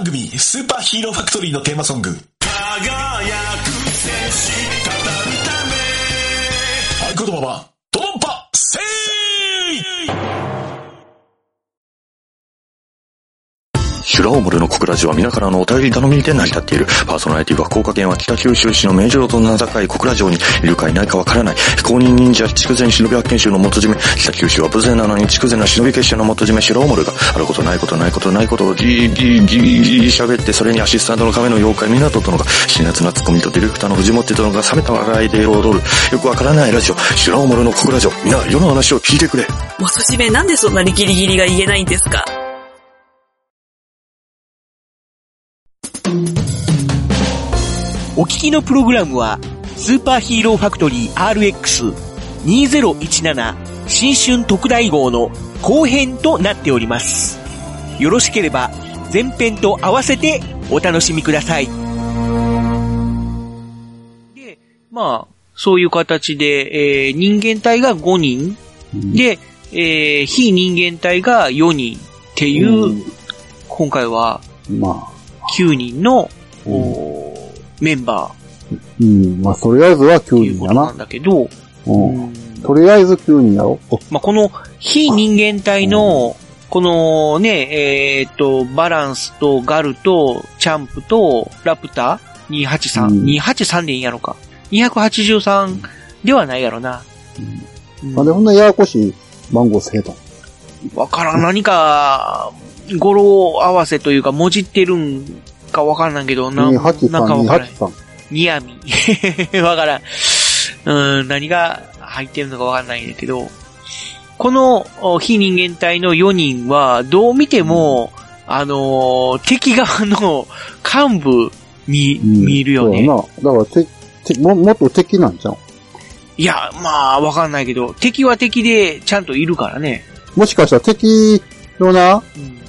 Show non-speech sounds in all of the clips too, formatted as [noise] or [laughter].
番組、スーパーヒーローファクトリーのテーマソング。輝く戦士、語るため。合言葉は、シュラオモルの小倉ジは皆からのお便り頼みにて成り立っている。パーソナリティは福岡県は北九州市の名城と名高い小倉城にいるかいないかわからない。非公認忍者筑前忍び発見衆の元締め。北九州は無勢なのに筑前な忍び結社の元締めシュラオモルがあることないことないことないことをギーギーギーギー喋ってそれにアシスタントの亀の妖怪港殿が辛辣なツッコミとディレクターの藤本殿が冷めた笑いで彩る。よくわからないラジオ。シュラオモルの小倉城。みんな世の話を聞いてくれ。元締めなんでそんなにギリギリが言えないんですかお聞きのプログラムは、スーパーヒーローファクトリー RX2017 新春特大号の後編となっております。よろしければ前編と合わせてお楽しみください。で、まあ、そういう形で、えー人間体が5人、で、えー非人間体が4人。っていう、うん。今回はまあ、9人の、メンバうん。まあ、とりあえずはーと9人やいうことな。なんだけど、うん。うんとりあえず9人やろ。まあ、この非人間体の、このね、えーっと、バランスとガルとチャンプとラプター283、うん283でいいんやろか。283ではないやろな。うんなんでこんなややこしい番号つけたのわからん。何か、語呂合わせというか、もじってるんかわからんけど、ななんかわ283、からん。283。ニヤミ。[laughs] わからん。うん、何が入ってるのかわかんないんだけど、このお非人間体の4人は、どう見ても、あのー敵側の幹部にうん見えるよね。そうやな。だから、て、て、も、もっと敵なんじゃん。いや、まあ、わかんないけど、敵は敵でちゃんといるからね。もしかしたら敵のな、うん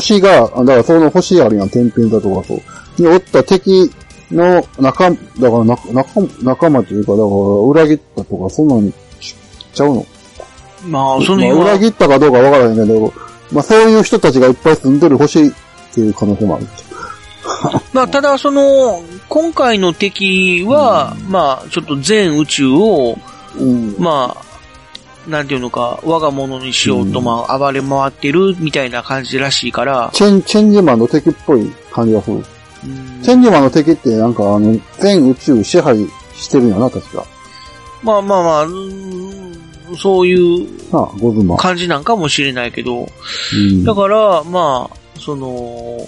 星が、あだからその星あるやん、天秤座とかそう。におった敵の仲、だから仲、仲仲間というか、だから裏切ったとか、そんなにしちゃうの？まあ、その辺まあ裏は、切ったかどうかわからないけど、まあそういう人たちがいっぱい住んでる星っていう可能性もある。[laughs] まあ、ただ、その、今回の敵は、まあ、ちょっと全宇宙を、うん。まあ、なんていうのか、我が物にしようと、うんまあ、暴れ回ってるみたいな感じらしいから、チェン、チェンジマンの敵っぽい感じがする。うんチェンジマンの敵ってなんかあの、全宇宙支配してるんやな、確か。まあまあまあ、うんそういう。感じなんかもしれないけど、うん。だから、まあ、その、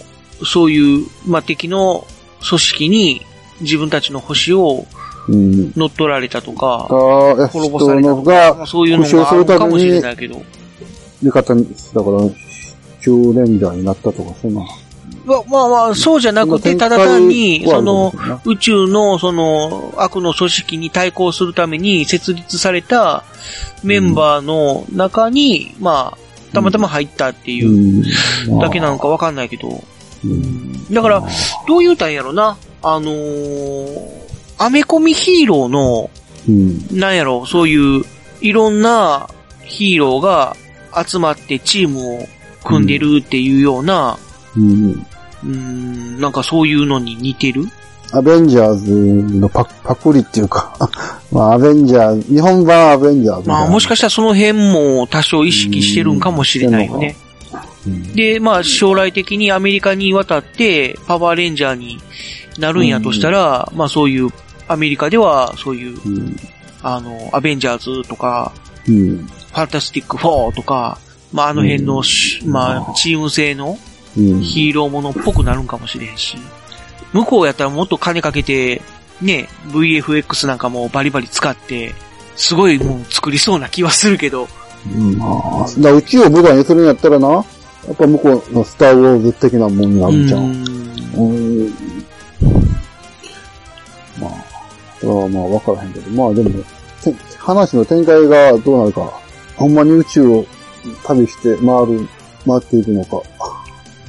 そういう、まあ敵の組織に自分たちの星をうん。乗っ取られたとか、滅ぼされたとか、そういうのがあるかもしれないけど、味方に、だから、旧レンジャーになったとか、そんな。まあまあまあ、そうじゃなくて、ただ単に、その、の、宇宙のその悪の組織に対抗するために設立されたメンバーの中に、まあ、たまたま入ったっていううん。だけなのかわかんないけど、うん。だから、どう言うたんやろな、あのー、アメコミヒーローの、うん。なんやろ、そういう、いろんなヒーローが集まってチームを組んでるっていうような、うん。うーん、なんかそういうのに似てる？アベンジャーズのパパクリっていうか、[laughs] まあ、アベンジャーズ、日本版アベンジャーズ。まあもしかしたらその辺も多少意識してるんかもしれないよね。うんで、まあ将来的にアメリカに渡ってパワーレンジャーになるんやとしたら、まあそういう、アメリカではそういう、うん。あの、アベンジャーズとか、うん。ファンタスティック4とか、まああの辺のし、まあチーム制のうん。ヒーローものっぽくなるんかもしれんし、向こうやったらもっと金かけて、ね、VFX なんかもバリバリ使って、すごいもう作りそうな気はするけど、うん。まあ、宇宙を舞台にするんやったらな、やっぱ向こうのスターウォーズ的なもんになるんじゃん。うんはまあ分からへんけど、まあでも、て話の展開がどうなるか、ほんまに宇宙を旅して回る、回っていくのか、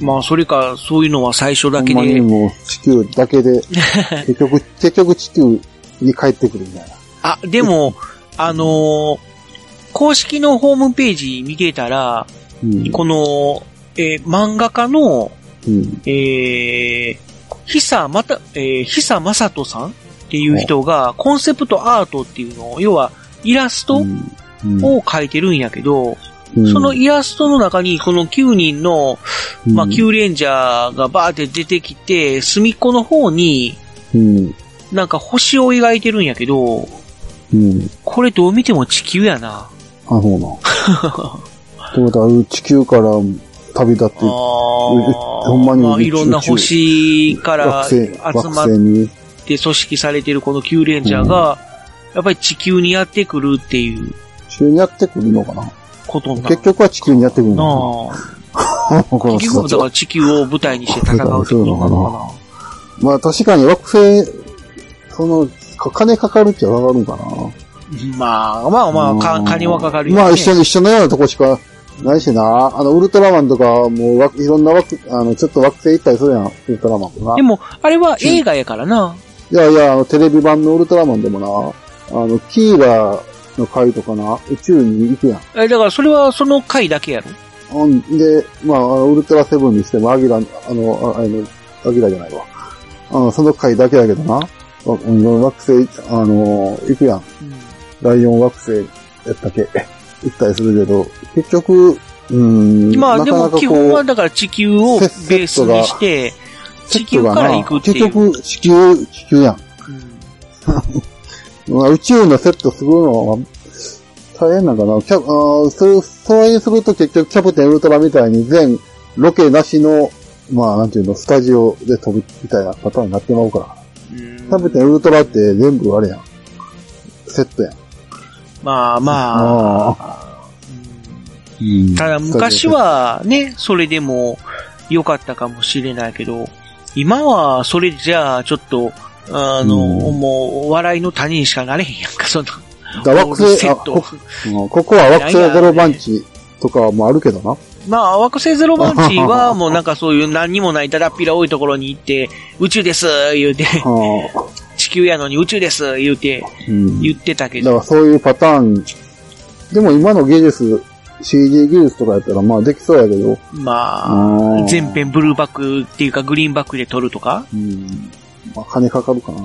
まあ、それか、そういうのは最初だけほんまにで、もう地球だけで、[laughs] 結局、結局地球に帰ってくるみたいな。あ、でも、あのー公式のホームページ見てたら、うん。この、えー漫画家のうん。えー、久また、えー、久正人さんっていう人が、コンセプトアートっていうのを、要は、イラストを描いてるんやけど、うんそのイラストの中に、この9人の、まあ、うん9レンジャーがバーって出てきて、隅っこの方に、うん。なんか星を描いてるんやけど、うん。これどう見ても地球やな。あ、そうな。っ [laughs] てことは、地球から旅立ってほんまにまあ、いろんな星から集ま惑っ星に。て組織されてるこの9レンジャーが、やっぱり地球にやってくるっていう地球にやってくるのかな？ことになる結局は地球にやってくるな？のあ [laughs] かな結局だから地球を舞台にして戦うってことなのかまあ確かに惑星、その、か金かかるっちゃかかるんかな？なまあまあまあ、かうん金はかかるよね。まあ一緒に、一緒のようなとこしかないしな。あの、ウルトラマンとかもわいろんな惑、あの、ちょっと惑星行ったりするやん、ウルトラマンとかで。も、あれは映画やからな。いやいや、あの、テレビ版のウルトラマンでもな、あの、キーラの回とかな、宇宙に行くやん。えだからそれはその回だけやろ？うんで、まあ、ウルトラセブンにしても、アギラ、あの、ああの、アギラじゃないわ。あの、その回だけやけどな。惑星、あの、行くやん。ライオン惑星やったっけ？行ったりするけど、結局、うん。まあでも基本はセだから地球をベースにして、地球から行くっていう。結局、地球、地球やん。[laughs] まあ宇宙のセットするのは、大変なんかな。キャあーそう、そうすると結局キャプテンウルトラみたいに全ロケなしの、まあなんていうの、スタジオで飛ぶみたいなパターンになってまうから。うんキャプテンウルトラって全部あれやん。セットやん。まあまあ。うんただ昔、はね、それでも良かったかもしれないけど、今はそれじゃあちょっと、あの、うん。もう笑いの谷にしかなれへんやんか、その、だ惑星、あセット。こ。うんここは惑星ゼロ番地とかもあるけどな。まあ、惑星ゼロ番地はもうなんかそういう何にもないだらっぴら多いところに行って、宇宙です言うて、地球やのに宇宙です言うて、うん。言ってたけど、だからそういうパターン。でも今の技術、CG 技術とかやったらまあできそうやけど。まあうん、全編ブルーバックっていうかグリーンバックで撮るとか、うん。まあ金かかるかな。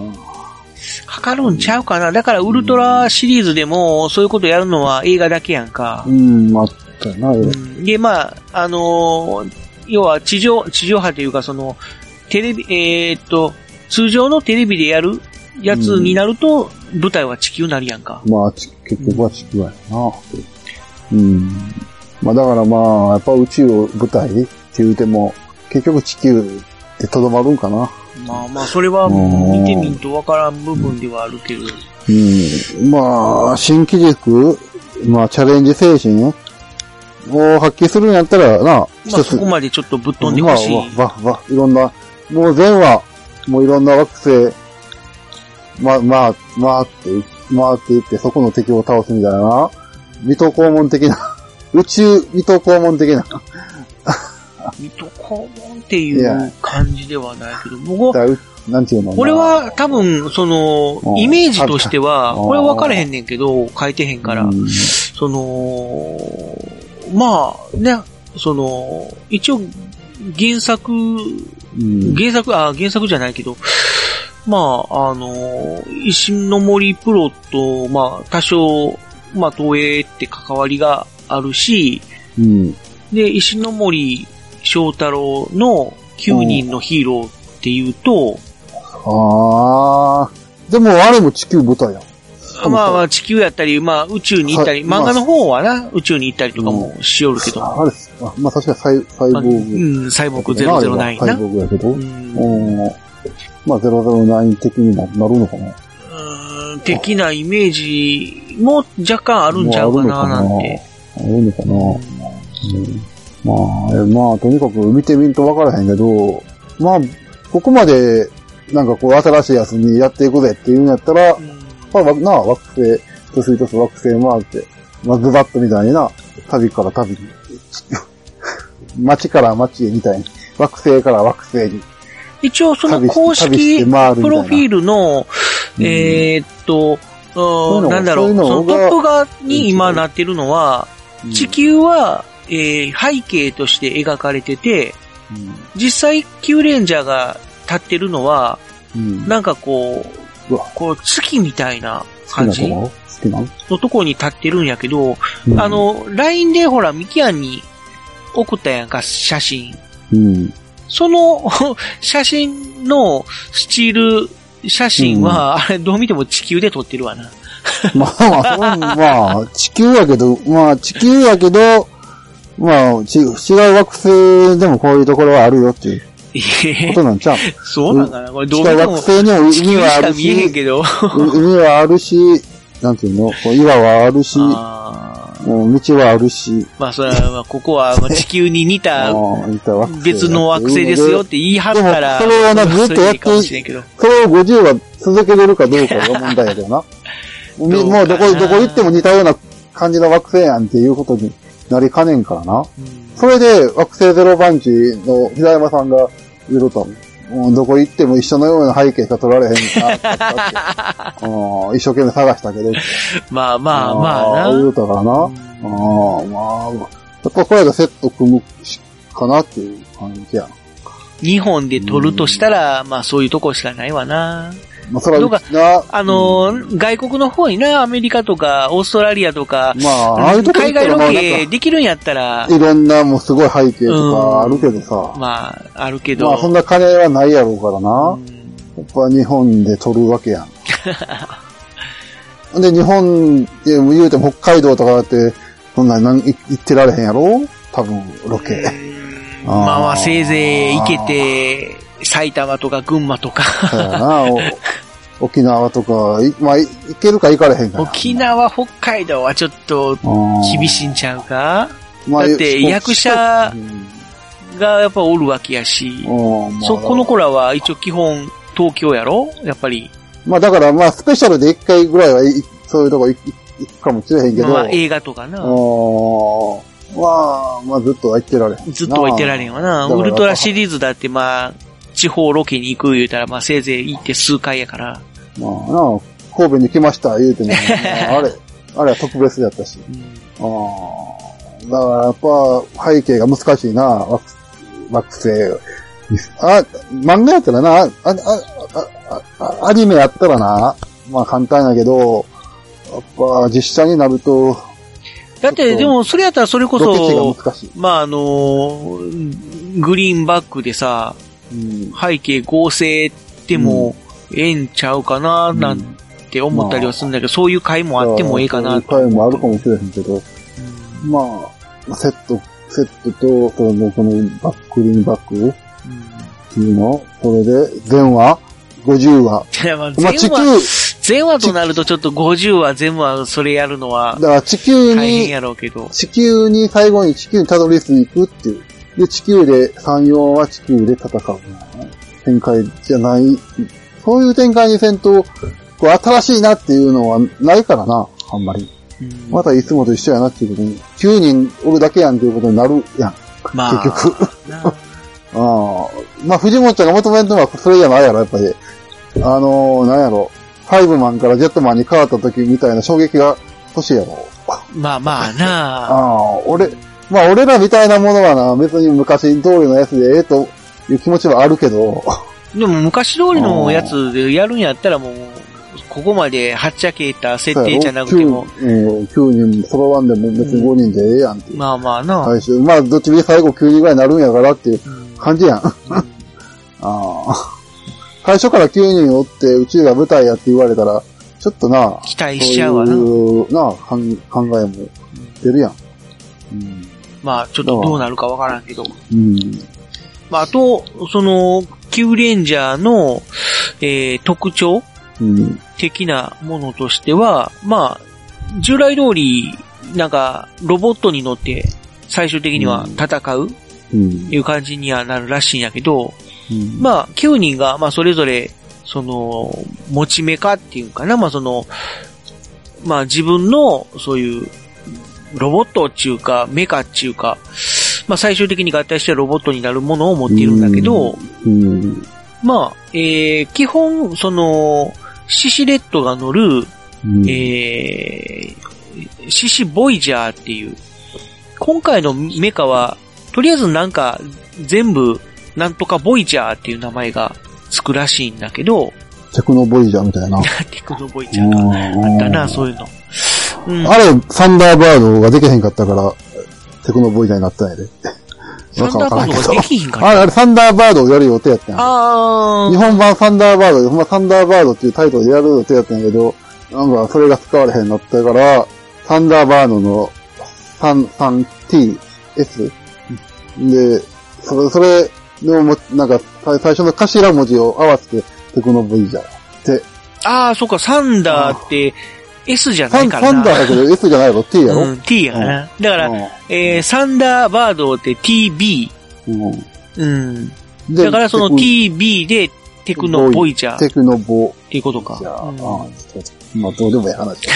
かかるんちゃうかな。だからウルトラシリーズでもそういうことやるのは映画だけやんかう。ん、まあ、だよな、うんで、まあ、あのー要は地上、地上波というかその、テレビ、えーっと、通常のテレビでやるやつになると、舞台は地球になるやんか。まあ、ち結局は地球やな。うん。まあだからまあ、やっぱ宇宙を舞台って言うても、結局地球ってとどまるんかな。まあまあ、それはうん見てみんとわからん部分ではあるけど。うん。まあ、新機軸、まあチャレンジ精神を発揮するんやったらな、まあそこまでちょっとぶっ飛んでほしい。まあ、わ、わ、わ、いろんな、もう全話、もういろんな惑星、ま、まあ、まあって、まあって言って、そこの敵を倒すみたいな、水戸黄門的な、[laughs] 宇宙水戸黄門的な、水戸黄門っていう感じではないけど、僕はなんていうの？これは多分、そのう、ん。イメージとしては、あこれ分かれへんねんけど、書いてへんからう、ん。その、まあ、ね、その、一応、原作、うん。原作、あ、原作じゃないけど、まあ、あの、石の森プロと、まあ、多少、まあ、東映って関わりがあるし、うん。で、石の森章太郎の9人のヒーローっていうと、ああ。でも、あれも地球舞台やん。まあまあ地球やったり、まあ宇宙に行ったり、はい漫画の方はな、宇宙に行ったりとかもしよるけど、あれです。あまあ確かにサイサイボーグ。ん、サイボーグ009な。サイボーグやけど。ううんん。まあ009的にもなるのかな。うん的なイメージも若干あるんちゃうかな、なんて。あるのかな。うんまあ、えまあ、とにかく見てみんとわからへんけど、まあ、ここまで、なんかこう、新しいやつにやっていくぜっていうんやったら、まあ、わなあ、惑星、とするとす惑星回って、まあ、ズバッとみたいにな、旅から旅に、[laughs] 街から街へみたいに、惑星から惑星に。一応その公式プロフィールの、うんえーっと、なんだろう、そのトップ側に今なってるのは、地球は、えー背景として描かれてて、実際、キューレンジャーが立ってるのは、うん。なんかこう、うわ。こう月みたいな感じの？のところに立ってるんやけど、うん。あ、の、LINE でほら、ミキアンに送ったやんか、写真。うん。その [laughs] 写真のスチール写真は、あれどう見ても地球で撮ってるわな。ま [laughs] あまあ、まあ、地球やけど、まあ、地球やけど、まあ、ち違う惑星でもこういうところはあるよっていうえ。ことなんちゃう？そうなんかな？これどう見ても惑星にも地海はある球しし、けど。海はあるし、なんていうの？こう岩はあるし、う道はあるし、まあ、それは、まあここはまあ地球に似 [laughs] あた別の惑星ですよって言い張ったら、それをなまあずっとやってそれを50は続けれるかどうかが問題やけどな。もうみどうかな。もうどこ、どこ行っても似たような感じの惑星やんっていうことになりかねんからな。それで惑星ゼロ番地の平山さんが言うともうどこ行っても一緒のような背景しか撮られへんなって。うん一生懸命探したけど。[laughs] まあまあまあな。言うたからな。ああ、まあ、やっぱこれがセット組むしかなっていう感じやん。日本で撮るとしたら、まあそういうとこしかないわな。まあ、それどうかは、な、あのー、外国の方にな、アメリカとか、オーストラリアとか、まあ、あ海外ロケか、できるんやったら、いろんなもうすごい背景とかあるけどさ。まあ、あるけど。まあそんな金はないやろうからな。うんやっぱ日本で撮るわけやん。[laughs] で、日本でも言うても北海道とかだって、そんななんい行ってられへんやろ？多分、ロケ。まあまあ、せいぜい行けて、埼玉とか群馬とか、沖縄とか、いまあ、い行けるか行かれへんから。沖縄、北海道はちょっと厳しいんちゃうか？まあだって役者うんがやっぱおるわけやし、うんまあそこの子らは一応基本東京やろ？やっぱり。まあだからまあスペシャルで一回ぐらいはいそういうとこ行くかもしれへんけど。まあ映画とかな。うんまあ、まあずっとは行ってられへん。ずっとは行ってられんわな。ウルトラシリーズだってまあ、地方ロケに行く言うたら、まあせいぜい行って数回やから。まあな、神戸に来ました言うても、[laughs] あれ、あれは特別だったし。ああ。だからやっぱ背景が難しいな、惑惑星。あ、漫画やったらな、あ、あ、あ、あアニメやったらな、まあ簡単やけど、やっぱ実写になると、だって、でもそれやったらそれこそ。まああの、グリーンバックでさ、うん。背景合成でもええんちゃうかな、なんて思ったりはするんだけど、そういう回もあってもええかな。そういう回もあるかもしれへんけど、まあ、セット、セットと、その、このバックリンバックっていうの？これで、全話 ?50 話？いやまあ全話、球、全話となるとちょっと50話全話それやるのはだから地球大変に、やろうけど。地球に、最後に地球にたどり着くっていう。で、地球で、3、4は地球で戦う展開じゃない。そういう展開にせんと、こう、新しいなっていうのはないからな、あんまり。うんまたいつもと一緒やなっていうことに、9人おるだけやんっていうことになるやん、まあ、結局。なあ [laughs] あ。まあ、藤本ちゃんが求めるのはそれじゃないやろ、やっぱり。あのー、なんやろ。ファイブマンからジェットマンに変わった時みたいな衝撃が欲しいやろ。まあまあなああ、俺、まあ俺らみたいなものはな、別に昔通りのやつでええという気持ちはあるけど、でも昔通りのやつでやるんやったらもう、ここまではっちゃけた設定じゃなくても、9, うん、9人揃わんでも別に5人でええやんっていう。まあまあな。最終、まあどっちみち最後9人ぐらいになるんやからっていううん感じやん。ああ。最初から9人おって宇宙が舞台やって言われたら、ちょっとな、期待しちゃうわな。そういうな、考考えも出るやん。うん。まあちょっとどうなるかわからんけど。うん。まああと、その、キューレンジャーの、えー、特徴うん。的なものとしては、まあ、従来通り、なんか、ロボットに乗って、最終的には戦う、うん。いう感じにはなるらしいんやけど、うん。まあ、9人が、まあ、それぞれ、その、持ち目かっていうかな、まあ、その、まあ、自分の、そういう、ロボットっていうか、メカっていうか、まあ、最終的に合体してロボットになるものを持っているんだけど、うん。まあ、えー、基本、その、シシレットが乗る、うん。えー、シシボイジャーっていう、今回のメカは、とりあえずなんか、全部、なんとかボイジャーっていう名前がつくらしいんだけど、テクノボイジャーみたいな。[laughs] テクノボイジャーがあったな、そういうの。うん。あれ、サンダーバードができへんかったから、テクノボイジャーになったんやで。[laughs] サンダーバードができひんかあれ、ら。あれ、サンダーバードをやる予定やったんや。あー。日本版サンダーバードで、ほんまサンダーバードっていうタイトルでやる予定やったんやけど、なんかそれが使われへんなったから、サンダーバードの 3, 3ts? で、それ、それのも、なんか、さ最初の頭文字を合わせて、テクノボイジャーって、あー、そっか、サンダーって S じゃないからな。サンダーだけど S じゃないの ?T やろ、うん、T やな。だから、えー、サンダーバードって TB。うんうん。でだからその TB でテクノボイジャーっテクノボていうことか。まあ、どうでもいい話だ。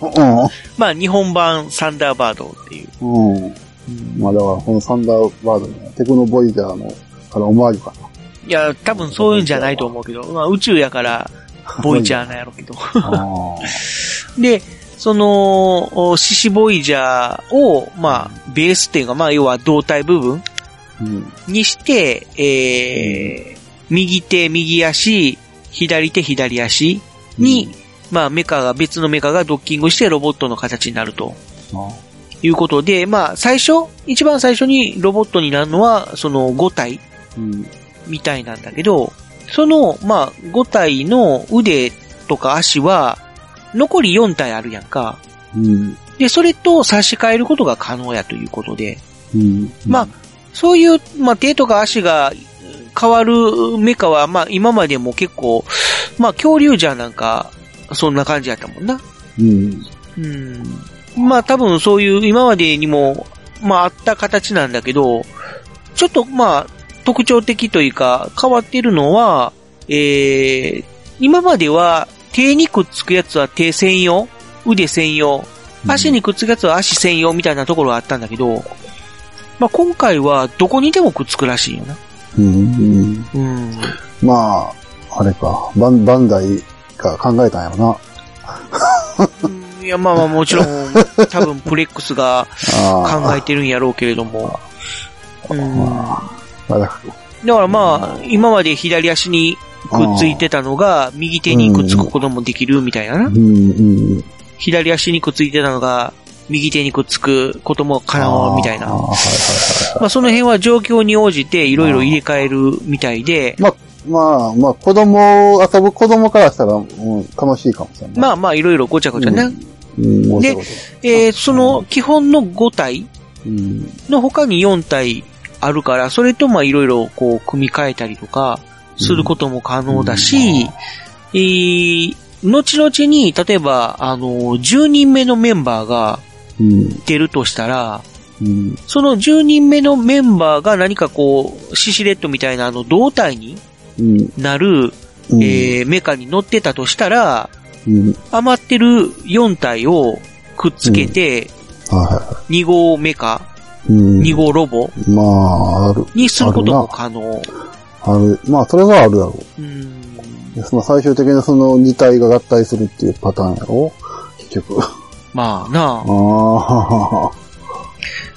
[laughs] まあ、日本版サンダーバードっていう。うん。うん。まあ、だから、このサンダーバードのテクノボイジャーの、からオマージュかいや、多分そういうんじゃないと思うけど、まあ、宇宙やから、[laughs] ボイジャーなんやろうけど。で、その、おシシボイジャーを、まあ、ベースっていうか、まあ、要は胴体部分。にして、えー、右手、右足、左手、左足に、まあ、メカが、別のメカがドッキングしてロボットの形になるとあいうことで、まあ、最初、一番最初にロボットになるのは、その5体うん。みたいなんだけど、その、まあ、5体の腕とか足は、残り4体あるやんか。うん。で、それと差し替えることが可能やということで、うん。まあ、そういう、まあ、手とか足が変わるメカは、まあ、今までも結構、まあ、恐竜じゃなんか、そんな感じやったもんな。うん。うん。まあ、多分そういう今までにも、まあ、あった形なんだけど、ちょっと、まあ、特徴的というか、変わってるのは、えー、今までは手にくっつくやつは手専用、腕専用、足にくっつくやつは足専用みたいなところがあったんだけど、まあ、今回はどこにでもくっつくらしいよな。うん。うん。うん。まあ、あれか、バン、バンダイが考えたんやろな。うんいや、まあまあもちろん、多分プレックスが [laughs] あ考えてるんやろうけれども。うん。だかだからまあ、今まで左足にくっついてたのが、右手にくっつくこともできるみたいなな。らうん、うん。左足にくっついてたのが、右手にくっつくことも可能みたいな。まあその辺は状況に応じていろいろ入れ替えるみたいで、まあ、まあ、まあ、子供、遊ぶ子供からしたら、うん、楽しいかもしれない。まあまあいろいろごちゃごちゃね。うん、ごちゃごちゃえーその基本の5体うん。の他に4体あるから、それとまあいろいろこう組み替えたりとかすることも可能だし、えー後々に、例えば、あの、10人目のメンバーがうん。出るとしたら、うん。その10人目のメンバーが何かこう、シシレットみたいなあの胴体にうん。なる、うん。えーメカに乗ってたとしたら、うん。余ってる4体をくっつけて、はいはいは2号メカ。2号ロボ？まあ、ある。にすることも可能。ある。まあ、それはあるだろう。うんでその最終的にその2体が合体するっていうパターンやろ？結局。あまあなあ。あ。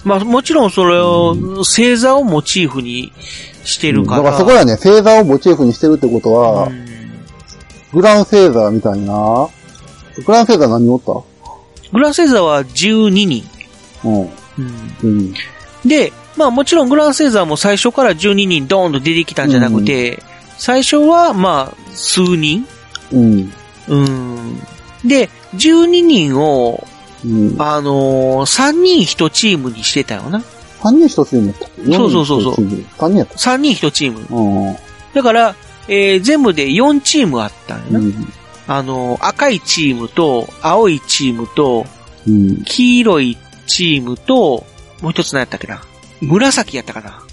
まあもちろんそれを、星座をモチーフにしてるから。だからそこやね、星座をモチーフにしてるってことは、うんグラン星座みたいな。グラン星座何おった？グラン星座は12人。うん。うんうん。で、まあもちろんグラン星座も最初から12人ドーンと出てきたんじゃなくて、最初はまあ数人うん。うん。で、12人を、うん。あのー、3人1チームにしてたよな。3人一チームやったそうそうそうそう3人やったっ3人1チーム。けうん。だから、えー全部で4チームあったんよな。うん。あのー、赤いチームと、青いチームと、うん。黄色いチームと、もう一つ何やったっけな？紫やったかな？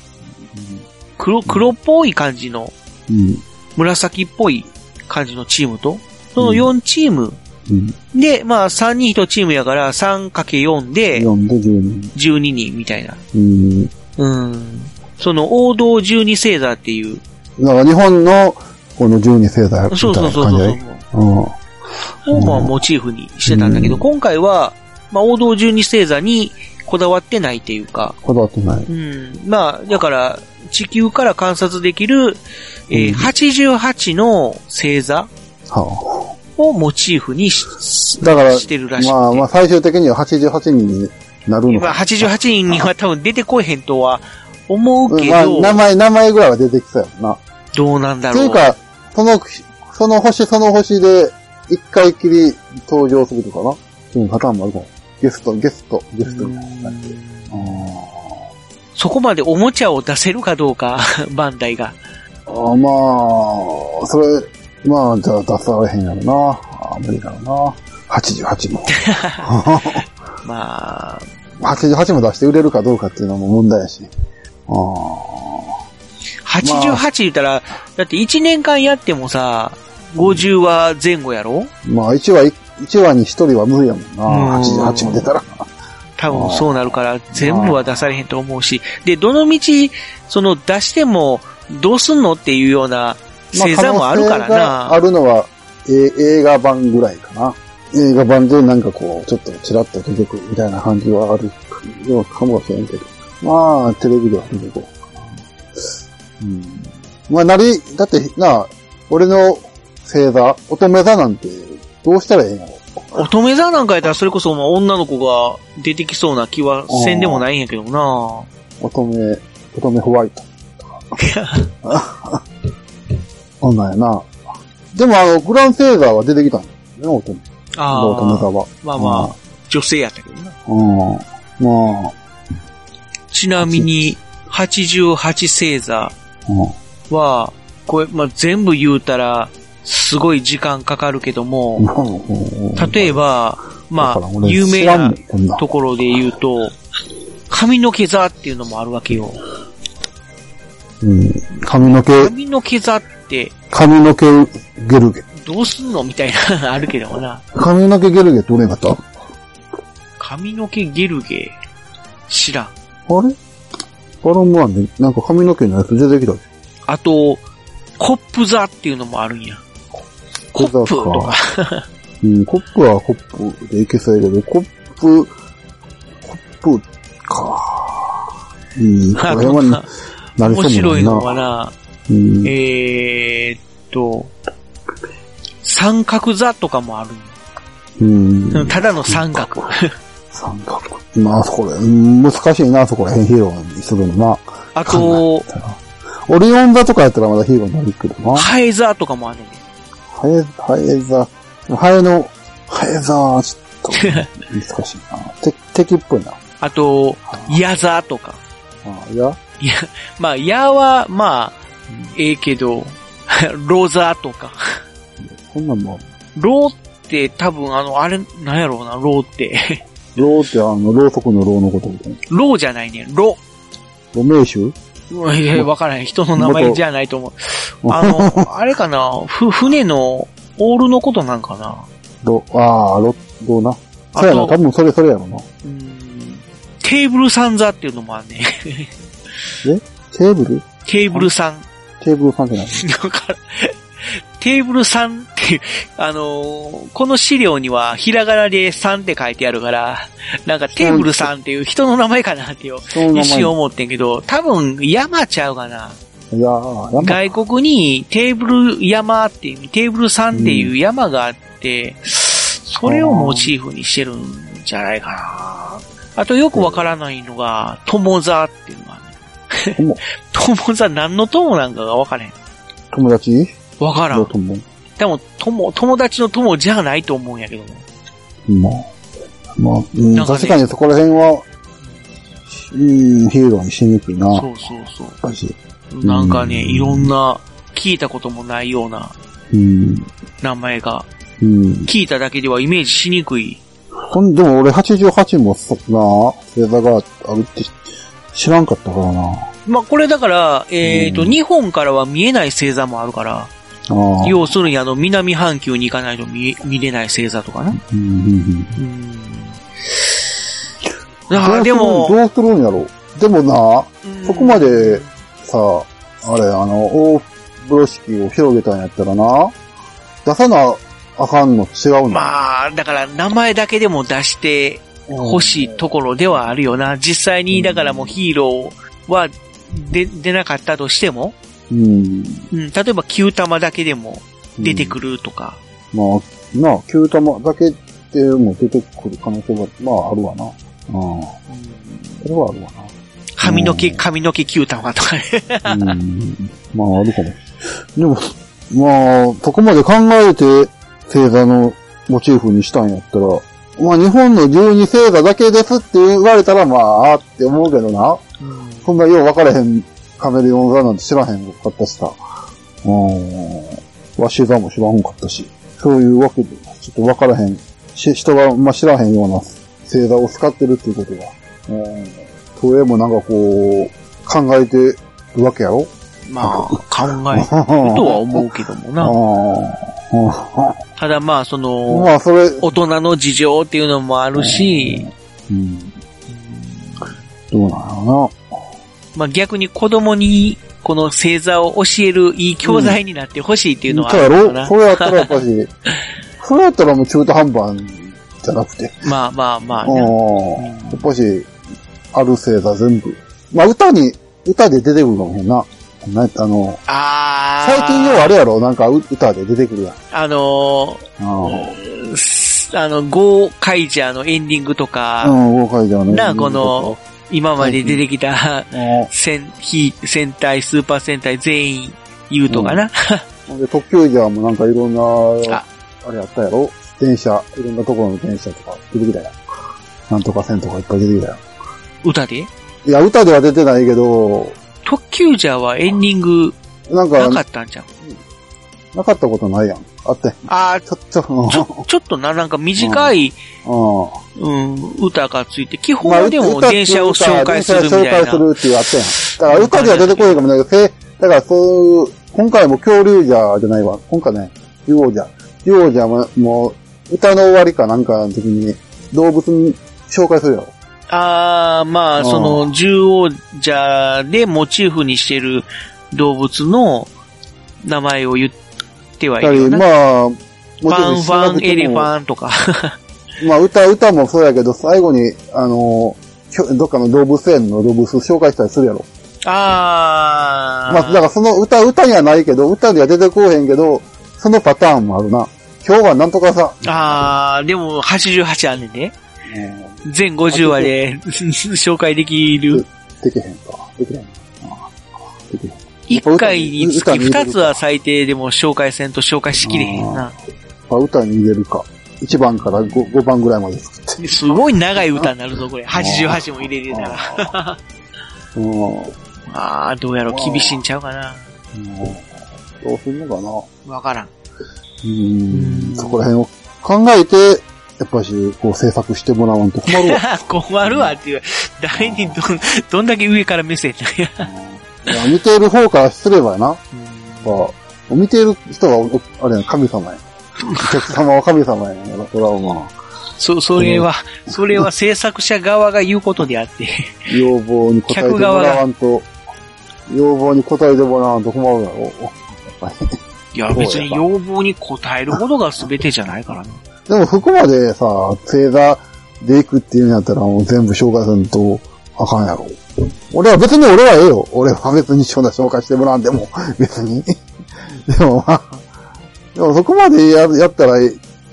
黒、黒っぽい感じの、うん。紫っぽい感じのチームと、その4チームうん。で、まあ3人1チームやから 3×4 で4で10人。12人みたいな。うん。うん。その王道12星座っていう。だから日本のこの12星座みたいそうそうなそうそう。感じやね。うん。をまあモチーフにしてたんだけど、うん今回は、まあ、王道12星座にこだわってないっていうか、こだわってない。うん。まあ、だから、地球から観察できる、えーうん88の星座はをモチーフにしあ、だから、してるらしくて。まあまあ最終的には88人になるのまあ、か。88人には多分出てこえへんとは思ううんまあ、けど、名前、名前ぐらいは出てきそうやもんな。どうなんだろう。っていうか、その、その星その星で、一回きり登場するとかな？うん、パターンもあるかも。ゲスト、ゲスト、ゲストみたいな感じで。そこまでおもちゃを出せるかどうか、[laughs] バンダイが。あーまあ、それ、まあ、じゃあ出されへんやろな。あー無理だろうな。88も。[laughs] まあ、88も出して売れるかどうかっていうのも問題やし。あ88言ったら、だって1年間やってもさ、50話前後やろ？ーまあ、1話、一話に1人は無理やもんな。うん88も出たら。多分そうなるから、全部は出されへんと思うし、で、どの道、その出しても、どうすんのっていうような星座もあるから可能性があな。るのは、え映画版ぐらいかな。映画版でなんかこう、ちょっとチラッと出てくるみたいな感じはあるようかもしれんけど。まあ、テレビでは出てこうかな。うん。まあ、なり、だってな、俺の星座、乙女座なんて、どうしたらええんやろ。乙女座なんかやったらそれこそまあ女の子が出てきそうな気はせんでもないんやけどな。乙女、乙女ホワイト。[laughs] そんなんやな。でもあの、グランセーザーは出てきたんだよね、乙女。あ乙女座あ、は。まあまあ、女性やったけどな。うん。まあ、ちなみに、88星座うん。は、これ、まあ、全部言うたら、すごい時間かかるけども、例えば、まあ、有名なところで言うと、髪の毛座っていうのもあるわけよ。うん。髪の毛、髪の毛座って、髪の毛ゲルゲ。どうすんのみたいな、[laughs] あるけどもな。髪の毛ゲルゲってどれがった？あ髪の毛ゲルゲ知らん。れ？バロンワンで、なんか髪の毛のやつ出てきたであと、コップ座っていうのもあるんや。コップとか。[laughs] うん、コップはコップでいけそうやけど、コップ、コップか。うん、[laughs] こあれはななりそう面白いのな。はな、うん、えーっと、三角座とかもあるうん。ただの三角。三角。まあ、そこら、うん難しいな、そこら辺ヒーローにするのな。あと、オリオン座とかやったらまだヒーローになるけどな。ハエ座とかもあるね。ハエ、ハエ座。ハエの、ハエ座はちょっと [laughs] 難しいな。て敵っぽいな。あと、ヤ座とか。あいや、いや、まあ、ヤは、まあ、ええけど、[laughs] ロザとか。こんなんもローって多分あの、あれ、なんやろうな、ローって。う、[laughs] ローってあの、ろうそくのローのことみたいな。ローじゃないねん、ロ。ロメーシュいや、わからへん。人の名前じゃないと思う。あの、[laughs] あれかな、ふ、船の、オールのことなんかな？ロ、ああ、ロ、ロな？あそうやな、と多分それそれやろな。うーんテーブルさん座っていうのもあんね。テーブル？テーブルさん。テーブル関係ない。だから、テーブルさんっていう、あのーこの資料にはひらがなで3って書いてあるから、なんかテーブルさんっていう人の名前かなっていう。一瞬思ってんけど、多分山ちゃうかな。いや外国にテーブル山っていう、テーブルさんっていう山があって、それをモチーフにしてるんじゃないかな。あとよくわからないのが、友座っていうのがある、友 [laughs] 友座何の友なんかがわからへん。友達？わからん。でも、友、友達の友じゃないと思うんやけども。まあ、まあ、うんなんかね確かにそこら辺は、うん、ヒーローにしにくいな。そうそうそう。なんかね、うんいろんな、聞いたこともないようなうん。名前が、うん。聞いただけではイメージしにくい。ほんでも俺88もそな、星座があるって知らんかったからな。まあ、これだから、えっ、と、うん日本からは見えない星座もあるから。要するにあの、南半球に行かないと見え見れない星座とかな。うんうんうんうん。だからでも、どうするんやろでもな、うんそこまでさ、あれ、あの、大風呂敷を広げたんやったらな、出さなあかんの違うの？まあ、だから名前だけでも出して、欲しいところではあるよな。実際に、だからもうヒーローは出、出なかったとしても、うん。うん、例えば9玉だけでも出てくるとか、まあ、なあ、9玉だけでも出てくる可能性は、まあ、あるわな。うん。それはあるわ髪の毛、うん髪の毛9玉とかね。な。うん。まあ、あるかも。でも、まあ、そこまで考えて、星座のモチーフにしたんやったら、まあ、日本の12星座だけですって言われたら、まあ、って思うけどな。そんなよう分からへんカメレオン座なんて知らへんかったしさ。うん。ワシ座も知らんかったし。そういうわけで、ちょっと分からへん。し人が、まあ、知らへんような星座を使ってるっていうことが。うん。東映もなんかこう、考えてるわけやろ？まあ、考えるとは思うけどもな。あ [laughs] ただまあ、そあ。の、まあ、それ、大人の事情っていうのもあるし、うん。どうなんやろまあ逆に子供にこの星座を教えるいい教材になってほしいっていうのはあそうやるのかな。ろそれやったらやっぱし、[laughs] それやったらもう中途半端じゃなくて。まあまあまあうん。ね。やっぱし、ある星座全部。まあ歌に、歌で出てくるかもんな。なあの、ああ。最近ようあれやろなんかう歌で出てくるやん。あのうん。ーすあの、ゴーカイジャーのエンディングとか、うん、豪快じゃね。なあこの、今まで出てきたうん、戦、ヒ戦隊、スーパー戦隊全員言うとかな。で、特急ジャーもなんかいろんな、ああれやったやろ？電車、いろんなところの電車とか出てきたやん。なんとか線とかいっぱい出てきたや歌で？ん。いや、歌では出てないけど、特急ジャーはエンディングなんなかか、ったんじゃん。なかったことないやん。あって。ああ、ちょ、ちょ、うんちょ、ちょっとな、なんか短い、うん。うん、歌がついて、基まあ本はでも歌電車を紹介するみたい電車を紹介すな。るっていうあったやん。だから歌では出てこないかもないけど、せだからそういう、今回も恐竜じゃじゃないわ。今回ね、竜王じゃ。竜王じゃも、もう、歌の終わりかなんかの時に、動物に紹介するやろ。ああ、まあ、うんその、獣王者でモチーフにしてる動物の名前を言ってはいやっぱり、るよな。まあ、もファン、ファン、エレフン。ァンとか。[laughs] まあ、歌、歌もそうやけど、最後に、あの、どっかの動物園の動物紹介したりするやろ。ああ。まあ、だからその歌、歌にはないけど、歌には出てこうへんけど、そのパターンもあるな。今日はなんとかさ。ああ、でも88あんねんで。うん全50話で [laughs] 紹介できる。できへんか。できへん。あできへん。1回につき歌に入れる2つは最低でも紹介せんと紹介しきれへんな。あ歌に入れるか。1番から 5, 5番ぐらいまで作って。すごい長い歌になるぞ、これ。88も入れれたら。うん。う [laughs] んああ、どうやろう、厳しいんちゃうかな。どうすんのかな。わからん。うん。そこら辺を考えて、やっぱし、こう制作してもらわんと困るわ。[laughs] 困るわっていう。誰にどん、どんだけ上から目線なんや。見てる方からすればやな。やっぱ見てる人は、おあれやな神様や。お客様は神様やな。それはまあ、そ、それは、それは制作者側が言うことであって。要望に応えてもらわんと、要望に応えてもらわんと困るだろう。やっぱり。いや、別に要望に応えることが全てじゃないからね。でも、そこまでさ、星座で行くっていうんやったら、もう全部紹介すると、あかんやろ。俺は別に俺はええよ。俺は別にそんな紹介してもらわんでも、[laughs] 別に。[laughs] でもまあ、でもそこまでややったら、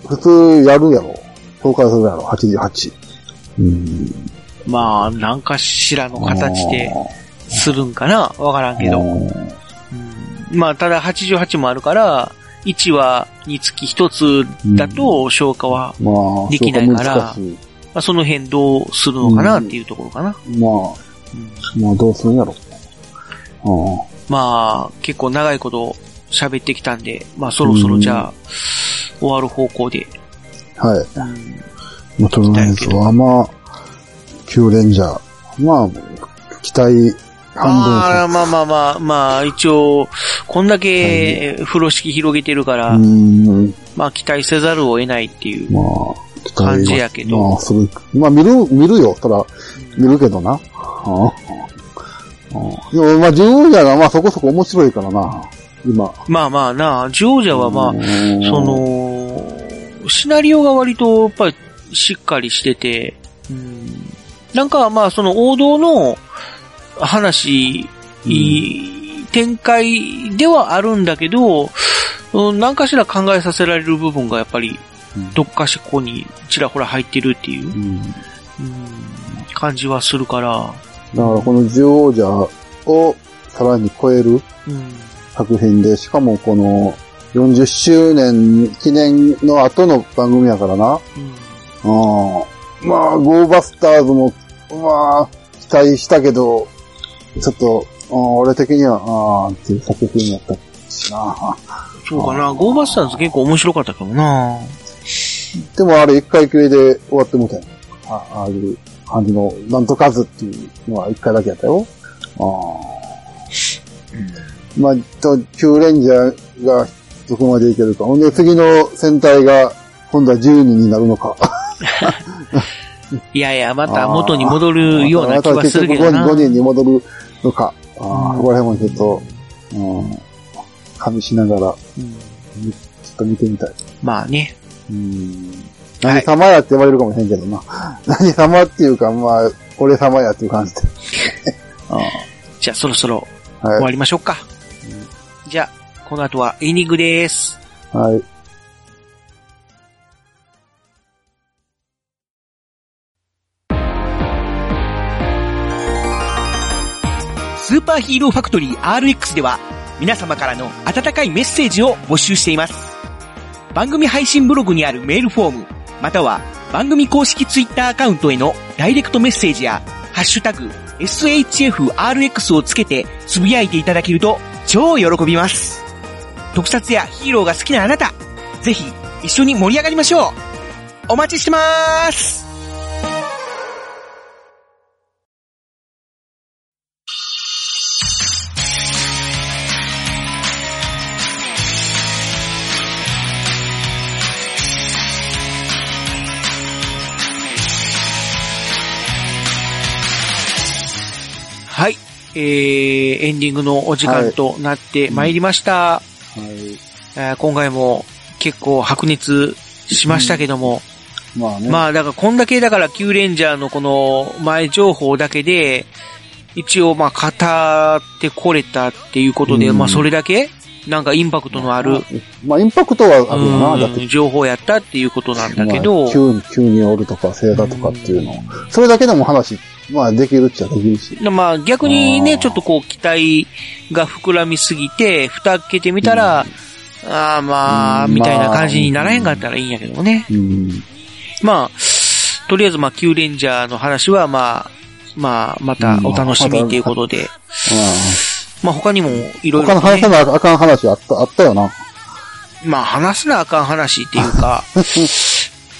普通やるやろ。紹介するやろ、88。うん。まあ、なんかしらの形でするんかなわからんけど。まあ、ただ88もあるから、1話につき1つだと消化は、まあ、できないからそう難しい。まあ、その辺どうするのかなっていうところかな。まあ、まあどうするんやろ。うん。まあ、結構長いこと喋ってきたんで、まあそろそろじゃあ、終わる方向で。はい。うんまあ、とりあえずは、まあ、9レンジャー。まあ、期待半ああ、まあまあまあ、まあ一応、こんだけ風呂敷広げてるから、分。うん。まあ期待せざるを得ないっていう。まあ、期待は感じやけどまあ、する。まあ、見る、見るよ。ただ、見るけどな。うん。うんでも、まあ、十分じゃが、まあ、そこそこ面白いからな。今。まあまあな、ジョージャはまあ、うんそ、の、シナリオが割とやっぱりしっかりしてて、うんなんか、まあ、その王道の話、展開ではあるんだけど、うん何かしら考えさせられる部分がやっぱり、うんどっかしここにちらほら入ってるっていう、うん。だうん感じはするから、からこの十王者をさらに超えるうん。作品で、しかもこの40周年記念の後の番組やからな。うんうん。まあ、ゴーバスターズも、まあ、期待したけど、ちょっと、うん俺的には、あーっていう作品やったしな。そうかな。ゴーバスターズ結構面白かったけどな。でもあれ一回きりで終わってもうたよ。あああいう感じの、なんとかずっていうのは一回だけやったよ。ああ。まあ、と、9レンジャーがどこまでいけるか。ほんで次の戦隊が今度は10人になるのか。[laughs] いやいや、また元に戻るような気はするけどな。また結局5人に戻るのか。ああ、うんここら辺もちょっと、うん、加味しながら、ちょうんっと見てみたい。まあね。うん。何様やって言われるかもしれんけどな。[laughs] 何様っていうか、まあ、俺様やっていう感じで。あ [laughs] じゃあそろそろあはい。終わりましょうか。じゃあ、この後はエンディングです。はい。スーパーヒーローファクトリー RX では皆様からの温かいメッセージを募集しています。番組配信ブログにあるメールフォーム、または番組公式ツイッターアカウントへのダイレクトメッセージや、ハッシュタグ、SHFRX をつけてつぶやいていただけると超喜びます。特撮やヒーローが好きなあなた、ぜひ一緒に盛り上がりましょうお待ちしてまーすえー、エンディングのお時間となってまいりました。はい。えー今回も結構白熱しましたけども、まあね。まあだからこんだけだから Q レンジャーのこの前情報だけで、一応まあ語ってこれたっていうことで、うんまあそれだけなんかインパクトのある、まあ、インパクトはあるよな。だって。うん、情報やったっていうことなんだけまどあ、急に、急におるとか、星座とかっていうの。それだけでも話、まあ、できるっちゃできるし。まあ逆にね、ちょっとこう期待が膨らみすぎて、蓋開けてみたら、ああまあ、うん。みたいな感じにならへんかったらいいんやけどもね。うん。まあ、とりあえずまあ、キューレンジャーの話はまあ、まあ、またお楽しみっていうことで、まあ他にもいろいろ他の話さ、なあかん話あった、あったよな。まあ話すなあかん話っていうか、[laughs]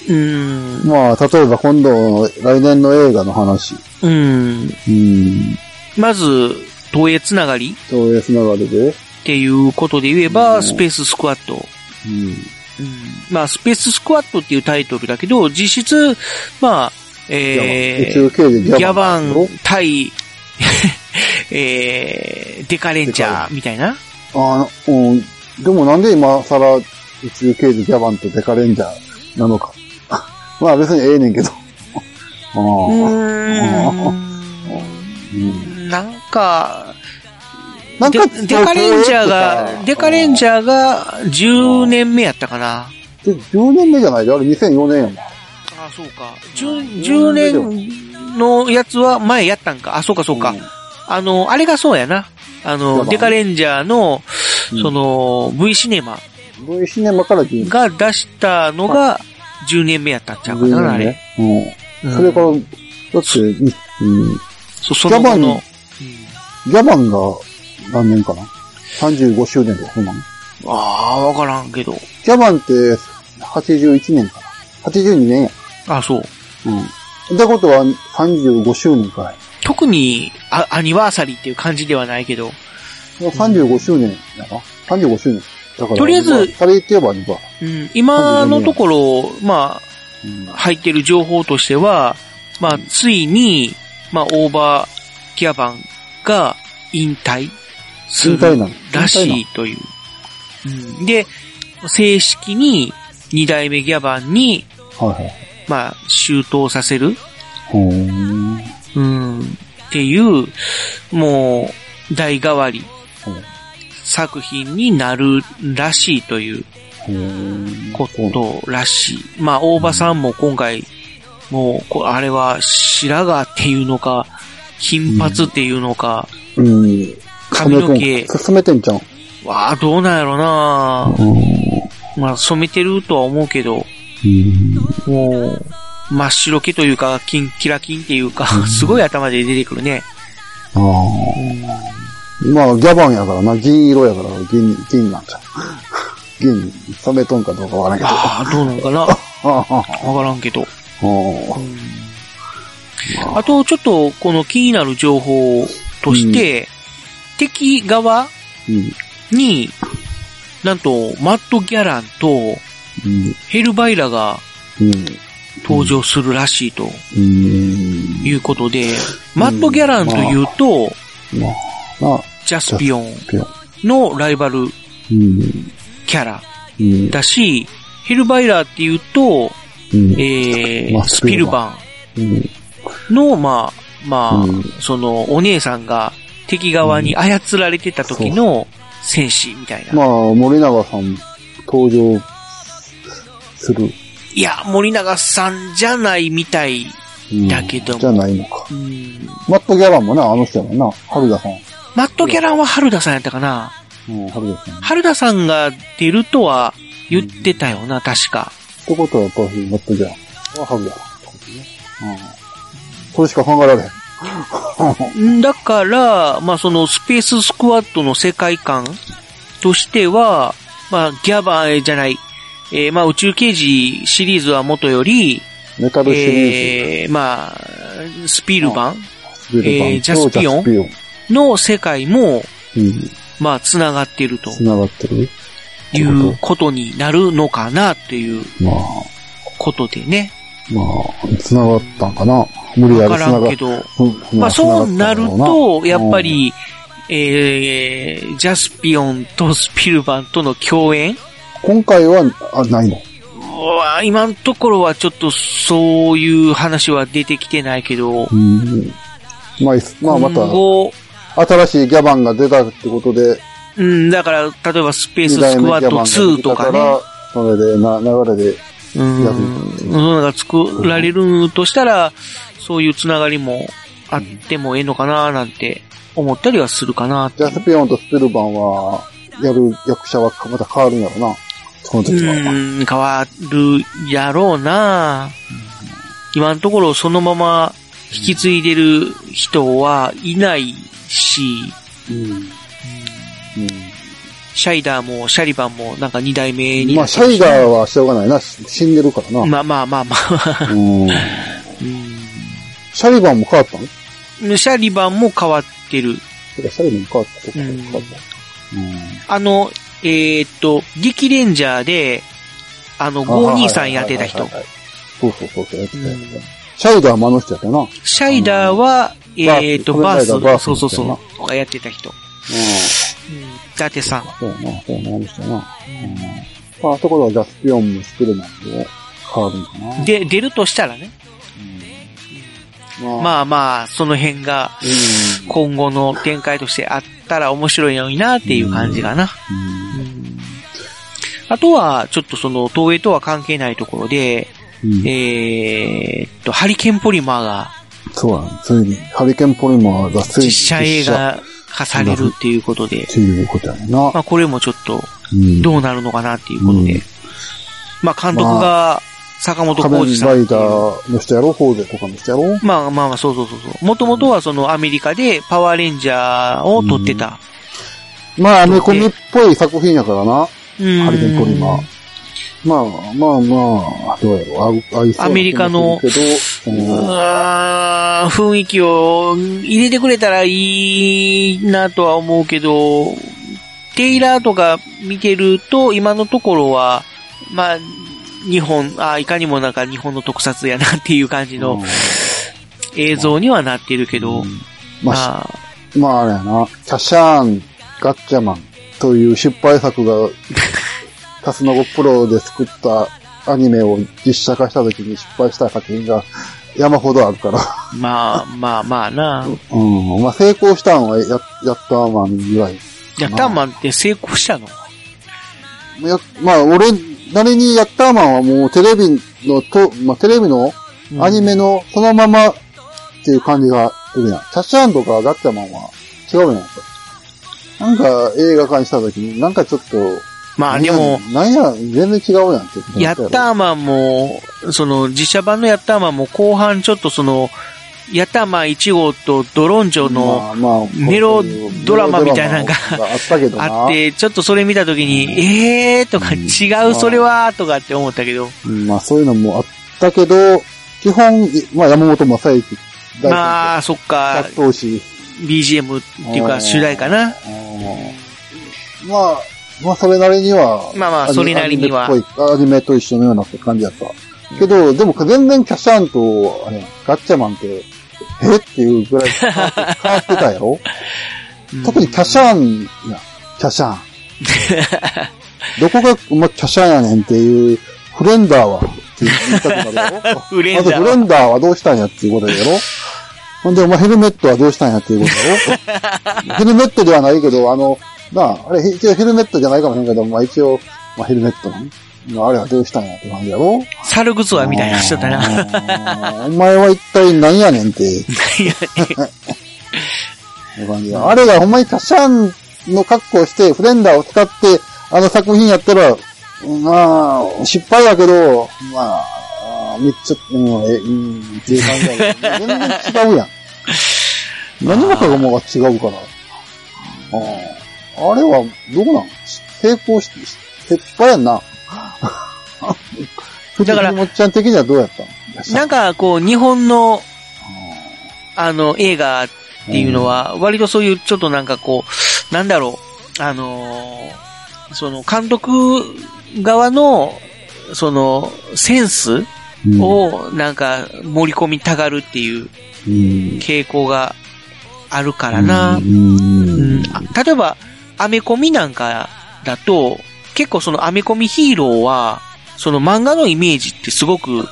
うーん、まあ、例えば今度、来年の映画の話。うん、うん。まず、東映つながりそういうつながりで。っていうことで言えば、うんスペーススクワット。うん。うんまあ、スペーススクワットっていうタイトルだけど、実質、まあ、えー、ギャバン対、[laughs] えー、デカレンジャーみたいな？あの、うん。でもなんで今更宇宙刑事ギャバンとデカレンジャーなのか。[laughs] まあ別にええねんけど。[laughs] ああ。なんか、なんかデ、デカレンジャーが、デカレンジャーが10年目やったかな。ー。で10年目じゃないで？あれ2004年やもん。あ、そうか。10, 10年のやつは前やったんか。あ、そうかそうか。あの、あれがそうやな。あの、デカレンジャーの、うんその、V シネマ V シネマから10が出したのが10年目やったんちゃうかな、あれ。ね。うん。うんそれから、だって、うん、そその後の、ギャバンが何年かな ?35 周年とか、そんなの？ああ、わからんけど。ギャバンって81年かな ?82 年や。あそう。うん。ってことは35周年かい。特にア、アニバーサリーっていう感じではないけど、もう35周年やな。35周年。だから、とりあえずまそれ言って言えばいいわ。うん、今のところ、まうんあ、入ってる情報としては、まあ、ついに、まあ、オーバーギャバンが引退するらしいという。うん、で、正式に二代目ギャバンに、はいはい。まあ、周到させる。うん。っていう、もう、代替わりうん作品になるらしいという。ことらしい。まあ、大場さんも今回、もう、こあれは白髪っていうのか、金髪っていうのか、うん。髪の毛進めてんじゃん。わあ、どうなんやろなうん。まあ、染めてるとは思うけど、うん。もう、真っ白けというか、金、キラキンっていうか、すごい頭で出てくるね。ああ。まあ、ギャバンやからな、銀色やから、銀、銀なんじゃん。[laughs] 銀、染めとんかどうかわからんけど。ああ、どうなのかな [laughs] わからんけど。ああと、ちょっと、この気になる情報として、敵側うん。に、なんと、マット・ギャランとうん。ヘルバイラがうん。登場するらしいとうん。いうことで、マット・ギャランというと、ジャスピオン。のライバルうん。キャラうん。だし、ヘルバイラーっていうと、うん。えスピルバうん。ンの、まあ、まあ、うんその、お姉さんが敵側に操られてた時の戦士みたいな。まあ、森永さん、登場する。いや、森永さんじゃないみたい。うんだけどもじゃないのか。うんマット・ギャランもな、あの人やもんな。春田さん。マットギャランは春田さんやったかなうん、春田さん。っ春田さんが出るとは言ってたよな、確か。てことは、やっぱり、マット・ギャランは春田さんね。うん。それしか考えられへん。ん [laughs] だから、まあそのスペーススクワットの世界観としては、まあギャバーじゃない、えーまあ宇宙刑事シリーズはもとより、メタルシリ。えー、まあ、スピルバンスピルバンえージャスピオン。の世界も、うん。まあ繋がっていると繋がってるいうことになるのかなっていうまあ、ことでね。まあ、繋がったんかな。無理やわり繋がっからんけど、うんまあそうなると、やっぱ、り、えー、ジャスピオンとスピルバンとの共演うん今回は、あ、ないの？今のところはちょっとそういう話は出てきてないけど、うん。まあまあまた、新しいギャバンが出たってことで、うん、だから、例えばスペーススクワット目ギャバンが2出とかね、それで、な、流れで、うん、やるそういうのが作られるとしたら、そういうつながりもあってもええのかななんて思ったりはするかなジャスピオンとスピルバンは、やる役者はまた変わるんやろな。その時は。うん、変わるやろうな今のところそのまま引き継いでる人はいないし、うん。シャイダーもシャリバンもなんか二代目にまあ、シャイガーはしょうがないな。し死んでるからな。まあまあまあまあ。うん。うシャリバンも変わったの？んシャリバンも変わってる。シャリバンも変わった。うん。あの、えーっと、激レンジャーで、あの、523やってた人そうそうそうそう、うんシャイダーもあの人やったよな。うん。シャイダーは、えーっと、ババースースそうそうそう、やってた人。うん。伊達さん。そうやな、そうやな、あの人やな。うん。まあ、あそこではジャスピオンもスピルマンも変わるんかな。で、出るとしたらね。まあ、まあまあ、その辺がうん。今後の展開としてあったら面白いのになっていう感じかな。うんあとは、ちょっとその、東映とは関係ないところで、うんえーっと、ハリケーンポリマーがそうやね。ついに、ハリケーンポリマーが実写映画化されるっていうことでっ、ていうことやな。まあこれもちょっとうんどうなるのかなっていうことでうん、まあ監督が坂本仮面浩二さんライダ。ーの人やろホーゼとかの人やろまあまあまあ、そうそうそうそう。もともとはそのアメリカでパワーレンジャーを撮ってた。まあ、アメコミっぽい作品やからな。うん。ハリケーンポリマー。まあ、まあまあ、どうやろう。アメリカの雰囲気を入れてくれたらいいなとは思うけど、テイラーとか見てると、今のところは、まあ、日本、あいかにもなんか日本の特撮やなっていう感じの映像にはなってるけど、まあ、まあ、まああれやな、キャシャーン、ガッチャマンという失敗作が、[laughs] タスノコプロで作ったアニメを実写化した時に失敗した作品が山ほどあるから。まあ、まあまあな。うん。まあ成功したのはや、やったーマンぐらい。ヤッターマンって成功したの？やまあ俺なりにヤッターマンはもうテレビのと、まあテレビのアニメのそのままっていう感じがするやん。キャッシャーンとかガッチャマンは違うやん。なんか映画化にした時に、なんかちょっと、まあでも、なんや、全然違うやんって。ヤッターマンも、その、実写版のヤッターマンも後半ちょっとその、ヤッターマン1号とドロンジョのメロドラマみたいなのがあったけどな。あって、ちょっとそれ見たときに、えーとか、違う、それは、とかって思ったけど、うんまあそういうのもあったけど、基本、まあ山本正幸、大まあ、そっか。BGM っていうか、主題かな。まあ、まあそれなりには、まあまあ、それなりにはア。ニメと一緒のような感じだった。けど、でも全然キャッシャーンと、あれ、ガッチャマンって、え？っていうぐらい変わってたやろ [laughs] 特にキャッシャーンや、キャッシャーン。[laughs] どこが、まあ、キャッシャーンやねんっていう、フレンダーは、って言いたくなるやろ？[laughs] フレンまずダーは。フレンダーはどうしたんやっていうことやろ？ほんで、お前ヘルメットはどうしたんやっていうことやろ？[laughs] ヘルメットではないけど、あの、なあ、あれ、一応ヘルメットじゃないかもしれんけど、まあ一応、まあヘルメットなまああれはどうしたんやって感じやろ？猿グツアみたいな人だな。な。お前は一体何やねんって、いう感じや。[laughs] あれがほんまにキャッシャーンの格好をして、フレンダーを使って、あの作品やったら、まあ、失敗やけど、まあ、めっちゃ、うん、え、うん、っていう感じ、全然違うやん。何もかもが違うから。あーあれは、どうなん成功して、鉄板やんな。だから藤本ちゃん的にはどうやったなんか、こう、日本の、あの、映画っていうのは、割とそういう、ちょっとなんかこう、なんだろう、あのー、その、監督側の、その、センスを、なんか、盛り込みたがるっていううん傾向があるからな。例えば、アメコミなんかだと、結構そのアメコミヒーローは、その漫画のイメージってすごく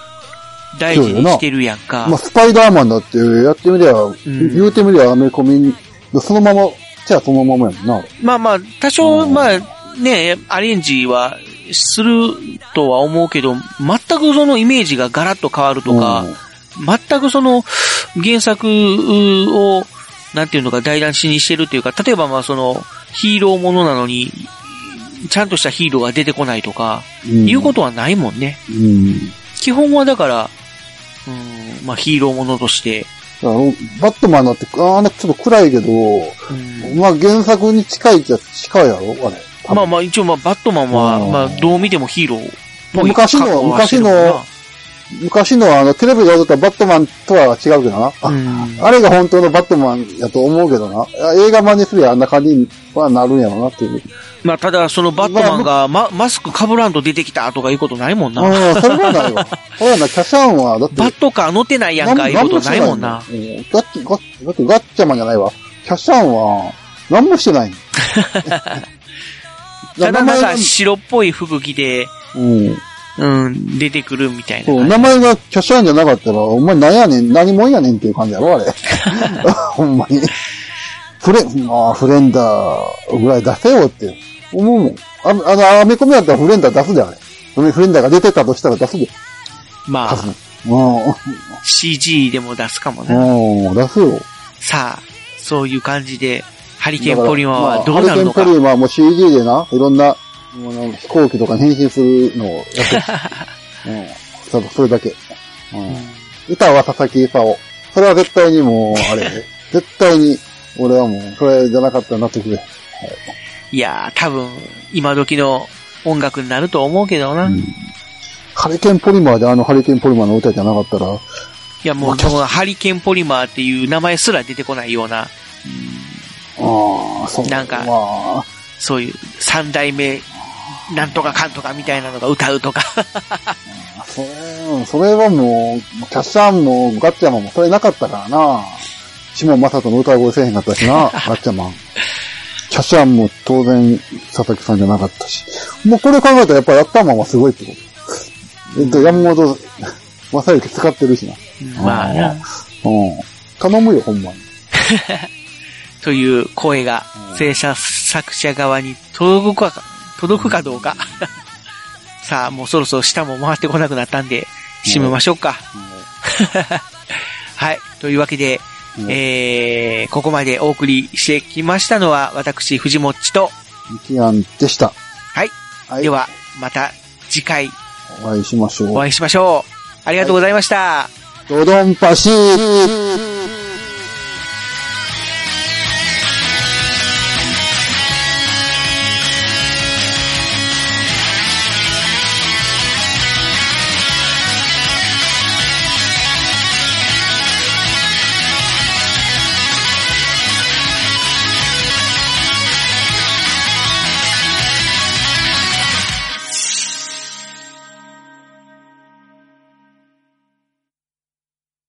大事にしてるやんか。まあ、スパイダーマンだって、やってみりゃ、ん言うてみりゃアメコミ、そのまま、じゃあそのままやもんな。まあまあ、多少、うんまあ、ね、アレンジはするとは思うけど、全くそのイメージがガラッと変わるとか、全くその原作を、なんていうのか台無しにしてるっていうか、例えばまあそのヒーローものなのに、ちゃんとしたヒーローが出てこないとか、うん、いうことはないもんね。うん。基本はだから、うん、まあヒーローものとして、バットマンだって、ああ、ちょっと暗いけど、うんまあ原作に近いっちゃ近いやろあれ。まあまあ一応まあバットマンは、うんまあどう見てもヒーロー昔の格好はしてるもんな昔のあの、テレビで踊ったバットマンとは違うけどな。うんあれが本当のバットマンやと思うけどな。映画版にすりゃあんな感じにはなるんやろなっていう。まあただそのバットマンがママスク被らんと出てきたとかいうことないもんな。ああ、それはないわ。それはな、キャシャンは、だって、バットカー乗ってないやんか、いうことないもんな。うんガッチ、ガッチ、だってガッチャマンじゃないわ。キャシャンは、何もしてないの。[laughs] ただなんか名前が白っぽい服着て、うん。うん、出てくるみたいなそう。名前がキャシャンじゃなかったら、お前何やねん、何もんやねんっていう感じやろ、あれ。[laughs] ほんまに。フレ、まあ、フレンダーぐらい出せよって思うもん。ああの、アメコミだったらフレンダー出すで、あれ。フレンダーが出てたとしたら出すで。まあ、う CG でも出すかもな。ん。うん、出すよ。さあ、そういう感じで、ハリケーンポリマーはどうなるのか？ハリケーンポ。リマーも CG でな、いろんな、も飛行機とかに変身するのをやってる [laughs] うん。ただそれだけ。うん。歌は佐々木勲。それは絶対にもう、あれ、[laughs] 絶対に、俺はもう、それじゃなかったらなってくれ。いやー、多分、今時の音楽になると思うけどな。いハリケーンポリマーであのハリケーンポリマーの歌じゃなかったら、や、もう、このハリケーンポリマーっていう名前すら出てこないような、ああ、そう。なんかまあ、そういう三代目、なんとかかんとかみたいなのが歌うとか。それ、うんそれはもう、キャッシャンもガッチャマンもそれなかったからな。下正人の歌声せえへんかったしな、[laughs] ガッチャマン。キャッシャンも当然佐々木さんじゃなかったし。もうこれ考えたらやっぱりヤッターマンはすごいってこと。えっと、山本、正幸使ってるしな。まあな。うん。頼むよ、ほんまに。[laughs] という声が制作者側に届くか、届くかどうか。[laughs] さあ、もうそろそろ下も回ってこなくなったんで、締めましょうか。はい。というわけで、うんえー、ここまでお送りしてきましたのは、私、藤もっちと、ミキアンでした。はい。はい。では、また次回お会いしましょう。お会いしましょう。ありがとうございました。ドドンパシー